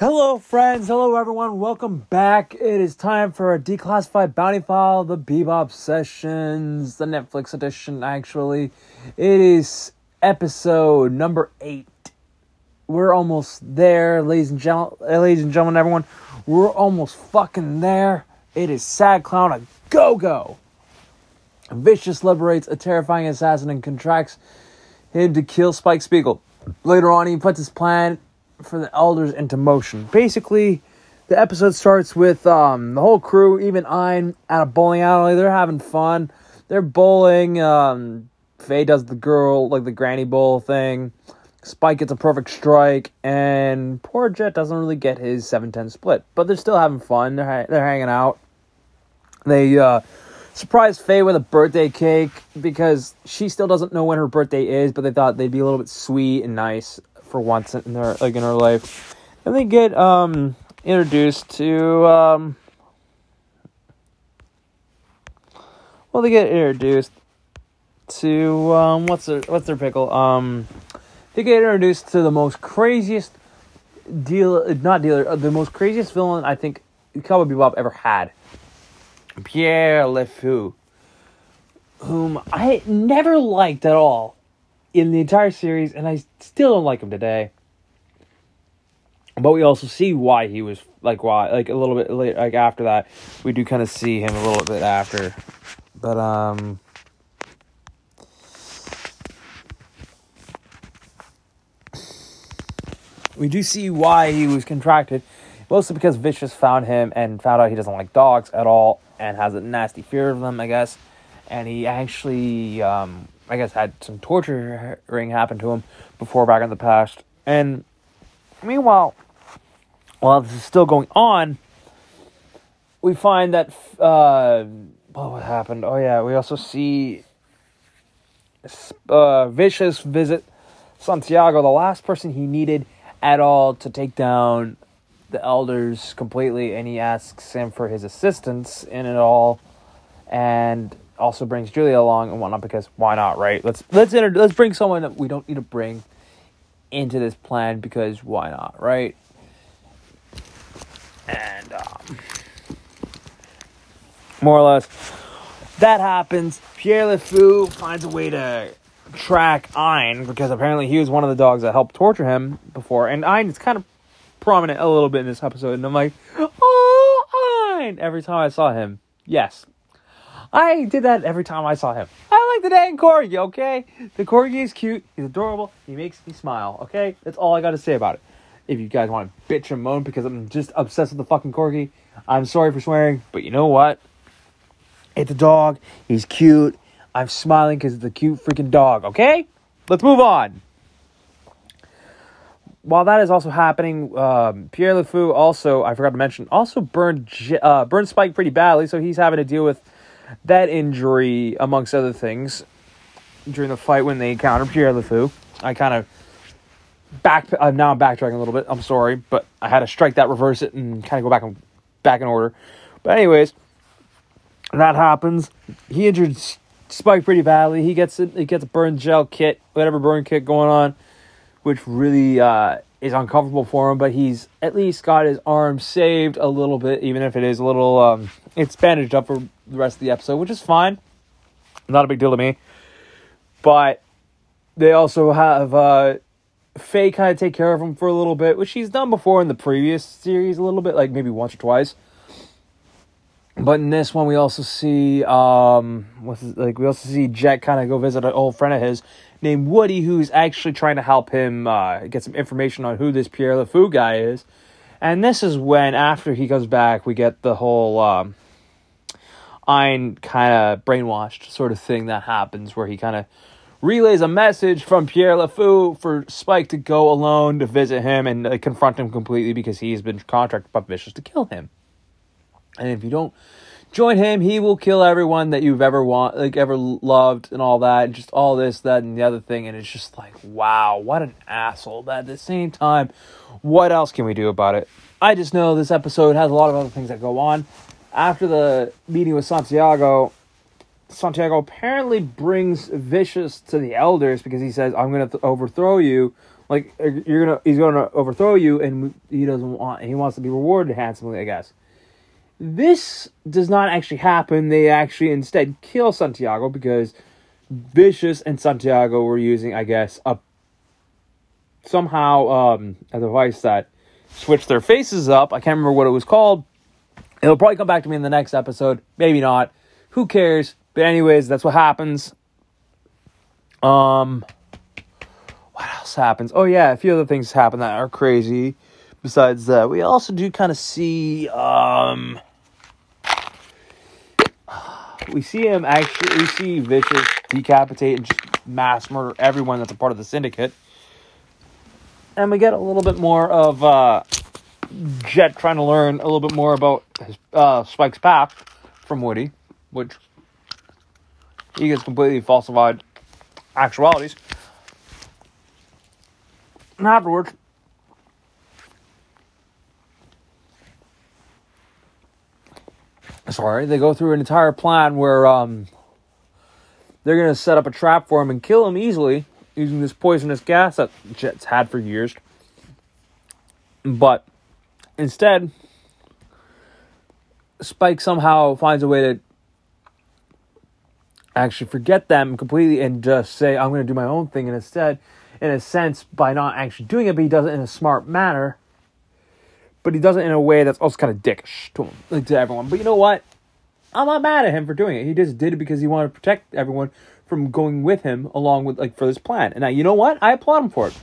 Hello, friends. Hello, everyone. Welcome back. It is time for a declassified bounty file, the Bebop Sessions, the Netflix edition, actually. It is episode number eight. We're almost there, ladies and, gentlemen, eh, ladies and gentlemen, everyone. We're almost fucking there. It is Sad Clown a go go. Vicious liberates a terrifying assassin and contracts him to kill Spike Spiegel. Later on, he puts his plan for the elders into motion. Basically, the episode starts with um, the whole crew, even Ein, at a bowling alley. They're having fun. They're bowling. Um, Faye does the girl, like the granny bowl thing. Spike gets a perfect strike, and poor Jet doesn't really get his 7-10 split. But they're still having fun. They're, ha- they're hanging out. They uh, surprise Faye with a birthday cake because she still doesn't know when her birthday is, but they thought they'd be a little bit sweet and nice for once in their like in her life. And they get um introduced to um well they get introduced to um what's their what's their pickle? Um they get introduced to the most craziest deal not dealer uh, the most craziest villain I think Cowboy Bebop ever had. Pierre LeFou, whom I never liked at all in the entire series, and I still don't like him today. But we also see why he was like why like a little bit later like after that we do kind of see him a little bit after, but um. We do see why he was contracted, mostly because Vicious found him and found out he doesn't like dogs at all and has a nasty fear of them, I guess. And he actually um, I guess, had some torturing happen to him before back in the past. And meanwhile, while this is still going on, we find that uh, what happened? Oh yeah, we also see uh, Vicious visit Santiago, the last person he needed at all to take down the elders completely, and he asks him for his assistance in it all. And also brings Julia along and whatnot because why not, right? Let's let's let's bring someone that we don't need to bring into this plan because why not, right? And um, more or less, that happens. Pierre LeFou finds a way to track Ein because apparently he was one of the dogs that helped torture him before, and Ein is kind of prominent a little bit in this episode, and I'm like, oh, Ein! Every time I saw him, yes, I did that every time I saw him. I like the dang corgi, okay? The corgi is cute. He's adorable. He makes me smile, okay? That's all I got to say about it. If you guys want to bitch and moan because I'm just obsessed with the fucking corgi, I'm sorry for swearing, but you know what? It's a dog. He's cute. I'm smiling because it's a cute freaking dog, okay? Let's move on. While that is also happening, um, Pierre LeFou also, I forgot to mention, also burned, uh, burned Spike pretty badly, so he's having to deal with that injury, amongst other things, during the fight when they encountered Pierre LeFou. I kind of back uh, now I'm backtracking a little bit. I'm sorry, but I had to strike that, reverse it, and kind of go back and back in order. But anyways, that happens. He injured Spike pretty badly. He gets it. He gets a burn gel kit, whatever burn kit going on, which really uh, is uncomfortable for him. But he's at least got his arm saved a little bit, even if it is a little. Um, it's bandaged up for the rest of the episode, which is fine. Not a big deal to me. But they also have uh, Faye kind of take care of him for a little bit, which she's done before in the previous series a little bit, like maybe once or twice. But in this one, we also see, um, what's it, like we also see Jack kind of go visit an old friend of his named Woody, who's actually trying to help him uh, get some information on who this Pierre LeFou guy is. And this is when, after he goes back, we get the whole um, Ein kind of brainwashed sort of thing that happens where he kind of relays a message from Pierre LeFou for Spike to go alone to visit him and uh, confront him completely because he's been contracted by Vicious to kill him. And if you don't join him, he will kill everyone that you've ever want, like ever loved, and all that, and just all this, that, and the other thing. And it's just like, wow, what an asshole! But at the same time, what else can we do about it? I just know this episode has a lot of other things that go on after the meeting with Santiago, Santiago apparently brings Vicious to the elders because he says, I'm going to th- overthrow you Like uh, you're gonna, he's gonna overthrow you, and he doesn't want. He wants to be rewarded handsomely, I guess. This does not actually happen. They actually instead kill Santiago because Vicious and Santiago were using, I guess, a somehow um, a device that switched their faces up. I can't remember what it was called. It'll probably come back to me in the next episode. Maybe not. Who cares? But anyways, that's what happens. Um, what else happens? Oh yeah, a few other things happen that are crazy. Besides that, we also do kind of see um we see him actually we see Vicious decapitate and just mass murder everyone that's a part of the syndicate. And we get a little bit more of uh, Jet trying to learn a little bit more about his, uh, Spike's path from Woody, which he gets completely falsified actualities. And afterwards, sorry, they go through an entire plan where um, they're going to set up a trap for him and kill him easily using this poisonous gas that Jet's had for years. But instead, Spike somehow finds a way to actually forget them completely and just say, I'm going to do my own thing. And instead, in a sense, by not actually doing it, but he does it in a smart manner but he does it in a way that's also kind of dickish to him, like to everyone. But you know what? I'm not mad at him for doing it. He just did it because he wanted to protect everyone from going with him along with like for this plan. And now you know what? I applaud him for it.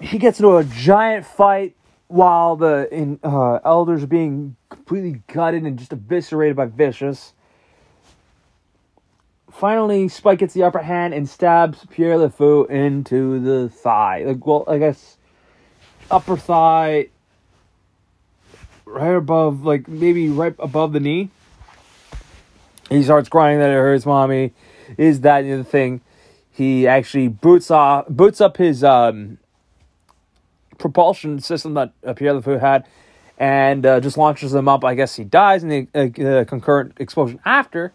He gets into a giant fight while the in, uh, elders are being completely gutted and just eviscerated by Vicious. Finally, Spike gets the upper hand and stabs Pierre LeFou into the thigh. Like, well, I guess upper thigh, right above, like maybe right above the knee. He starts crying that it hurts, mommy. Is that the thing? He actually boots off, boots up his um, propulsion system that uh, Pierre LeFou had, and uh, just launches them up. I guess he dies in the uh, concurrent explosion after,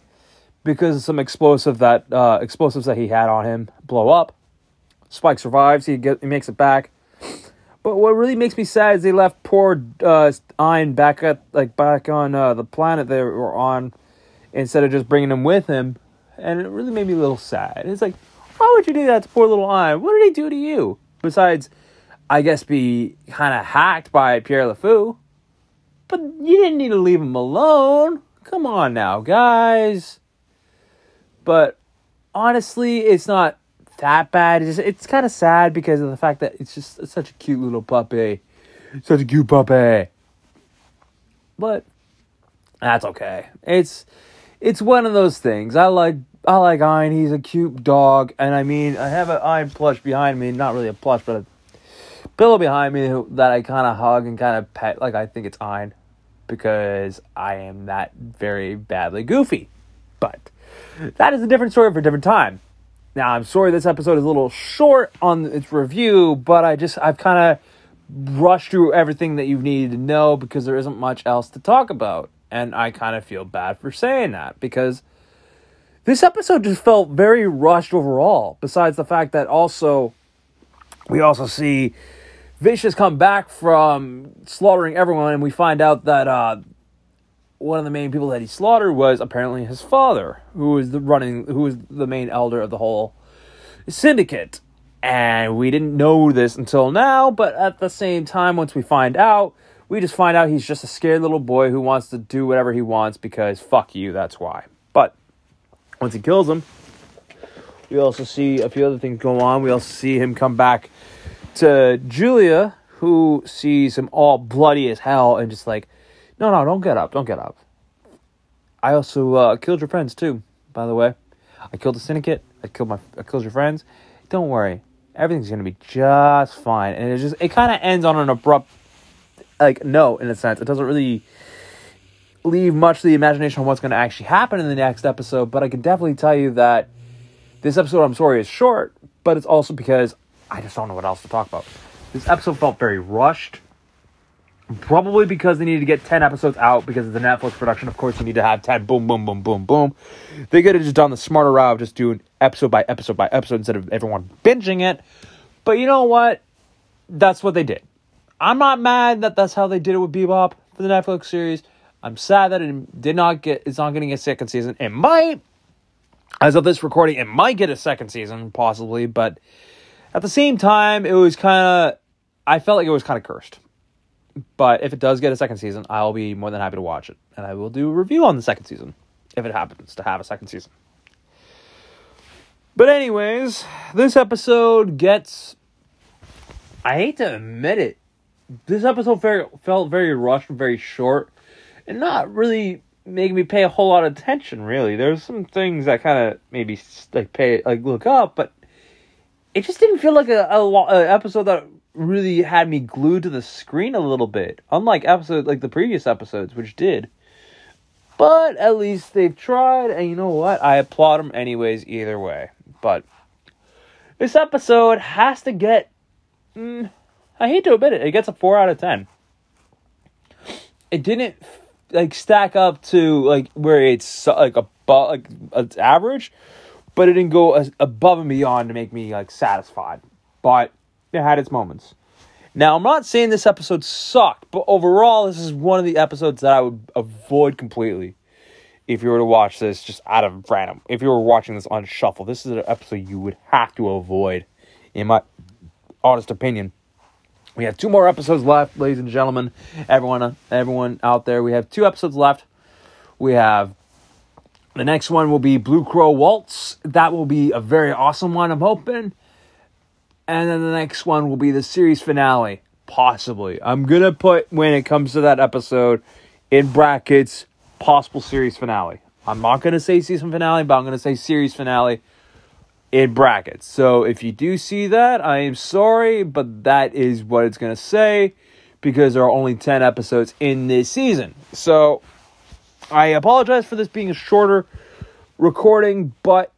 because some explosive that uh, explosives that he had on him blow up. Spike survives. He get he makes it back. But what really makes me sad is they left poor uh, back at like back on uh, the planet they were on instead of just bringing him with him, and it really made me a little sad. It's like, why would you do that to poor little Ein? What did he do to you? Besides, I guess be kind of hacked by Pierre LeFou. But you didn't need to leave him alone. Come on now, guys. But honestly, it's not that bad. It's, it's kind of sad because of the fact that it's just it's such a cute little puppy. Such a cute puppy. But that's okay. It's it's one of those things. I like I like Ein. He's a cute dog, and I mean I have an Ein plush behind me. Not really a plush, but a pillow behind me that I kind of hug and kind of pet. Like I think it's Ein because I am that very badly goofy. But that is a different story for a different time. Now, I'm sorry this episode is a little short on its review, but I just, I've kind of rushed through everything that you've needed to know because there isn't much else to talk about. And I kind of feel bad for saying that because this episode just felt very rushed overall. Besides the fact that also, we also see Vicious come back from slaughtering everyone, and we find out that uh, one of the main people that he slaughtered was apparently his father, who was the running, who was the main elder of the whole syndicate. And we didn't know this until now, but at the same time, once we find out, we just find out he's just a scared little boy who wants to do whatever he wants because fuck you, that's why. But once he kills him, we also see a few other things go on. We also see him come back to Julia, who sees him all bloody as hell and just like, no, no, don't get up. Don't get up. I also uh, killed your friends too, by the way. I killed the syndicate. I killed my. I killed your friends. Don't worry, everything's gonna be just fine. And it just it kind of ends on an abrupt, like no, in a sense. It doesn't really leave much to the imagination on what's to actually happen in the next episode. But I can definitely tell you that this episode, I'm sorry, is short. But it's also because I just don't know what else to talk about. This episode felt very rushed Probably because they needed to get 10 episodes out because of the Netflix production. Of course, you need to have 10 boom, boom, boom, boom, boom. They could have just done the smarter route of just doing episode by episode by episode instead of everyone binging it. But you know what? That's what they did. I'm not mad that that's how they did it with Bebop for the Netflix series. I'm sad that it did not get, it's not getting a second season. It might, as of this recording, it might get a second season, possibly, but at the same time, it was kind of, I felt like it was kind of cursed. But if it does get a second season, I'll be more than happy to watch it. And I will do a review on the second season if it happens to have a second season. But, anyways, this episode gets. I hate to admit it. This episode very, felt very rushed and very short and not really making me pay a whole lot of attention. Really, there's some things that kind of maybe like pay like look up, but it just didn't feel like a, a, a, episode that really had me glued to the screen a little bit. Unlike episode like the previous episodes, which did. But at least they've tried, and you know what? I applaud them anyways. Either way, but this episode has to get. Mm, I hate to admit it, it gets a four out of ten. It didn't like stack up to like where it's like above like it's average, but it didn't go as above and beyond to make me like satisfied. But it had its moments. Now I'm not saying this episode sucked, but overall this is one of the episodes that I would avoid completely. If you were to watch this just out of random, if you were watching this on shuffle, this is an episode you would have to avoid, in my honest opinion. We have two more episodes left, ladies and gentlemen. Everyone, everyone out there, we have two episodes left. We have the next one will be Blue Crow Waltz. That will be a very awesome one, I'm hoping. And then the next one will be the series finale, possibly. I'm gonna put when it comes to that episode in brackets possible series finale. I'm not gonna say season finale, but I'm gonna say series finale in brackets. So if you do see that, I am sorry, but that is what it's going to say because there are only 10 episodes in this season. So I apologize for this being a shorter recording, but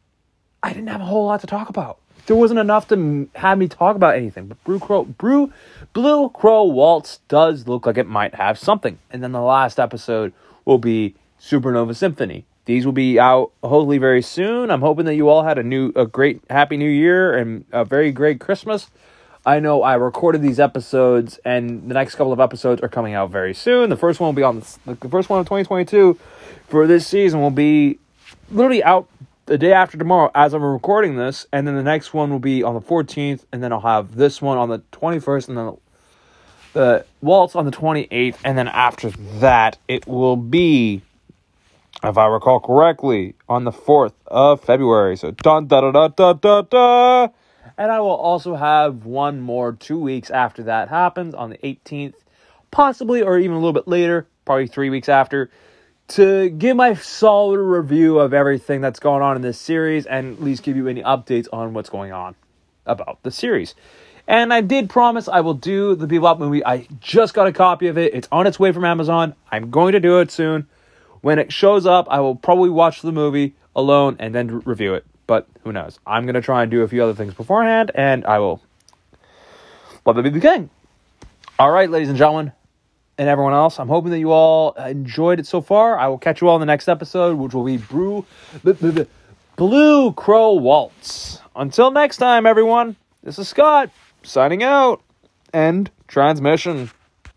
I didn't have a whole lot to talk about. There wasn't enough to have me talk about anything. But Blue Crow, Brew, Blue Crow Waltz does look like it might have something. And then the last episode will be Supernova Symphony. These will be out hopefully very soon. I'm hoping that you all had a new, a great, happy new year and a very great Christmas. I know I recorded these episodes, and the next couple of episodes are coming out very soon. The first one will be on the, first one of 2022 for this season will be literally out the day after tomorrow as I'm recording this, and then the next one will be on the 14th, and then I'll have this one on the 21st, and then the waltz on the 28th, and then after that it will be if I recall correctly, on the 4th of February. So, dun da da da da da da. And I will also have one more two weeks after that happens on the 18th, possibly, or even a little bit later, probably three weeks after, to give my solid review of everything that's going on in this series and at least give you any updates on what's going on about the series. And I did promise I will do the Bebop movie. I just got a copy of it. It's on its way from Amazon. I'm going to do it soon. When it shows up, I will probably watch the movie alone and then review it. But who knows? I'm going to try and do a few other things beforehand, and I will let that be the king. All right, ladies and gentlemen, and everyone else, I'm hoping that you all enjoyed it so far. I will catch you all in the next episode, which will be Brew, Blue Crow Waltz. Until next time, everyone, this is Scott signing out. End transmission.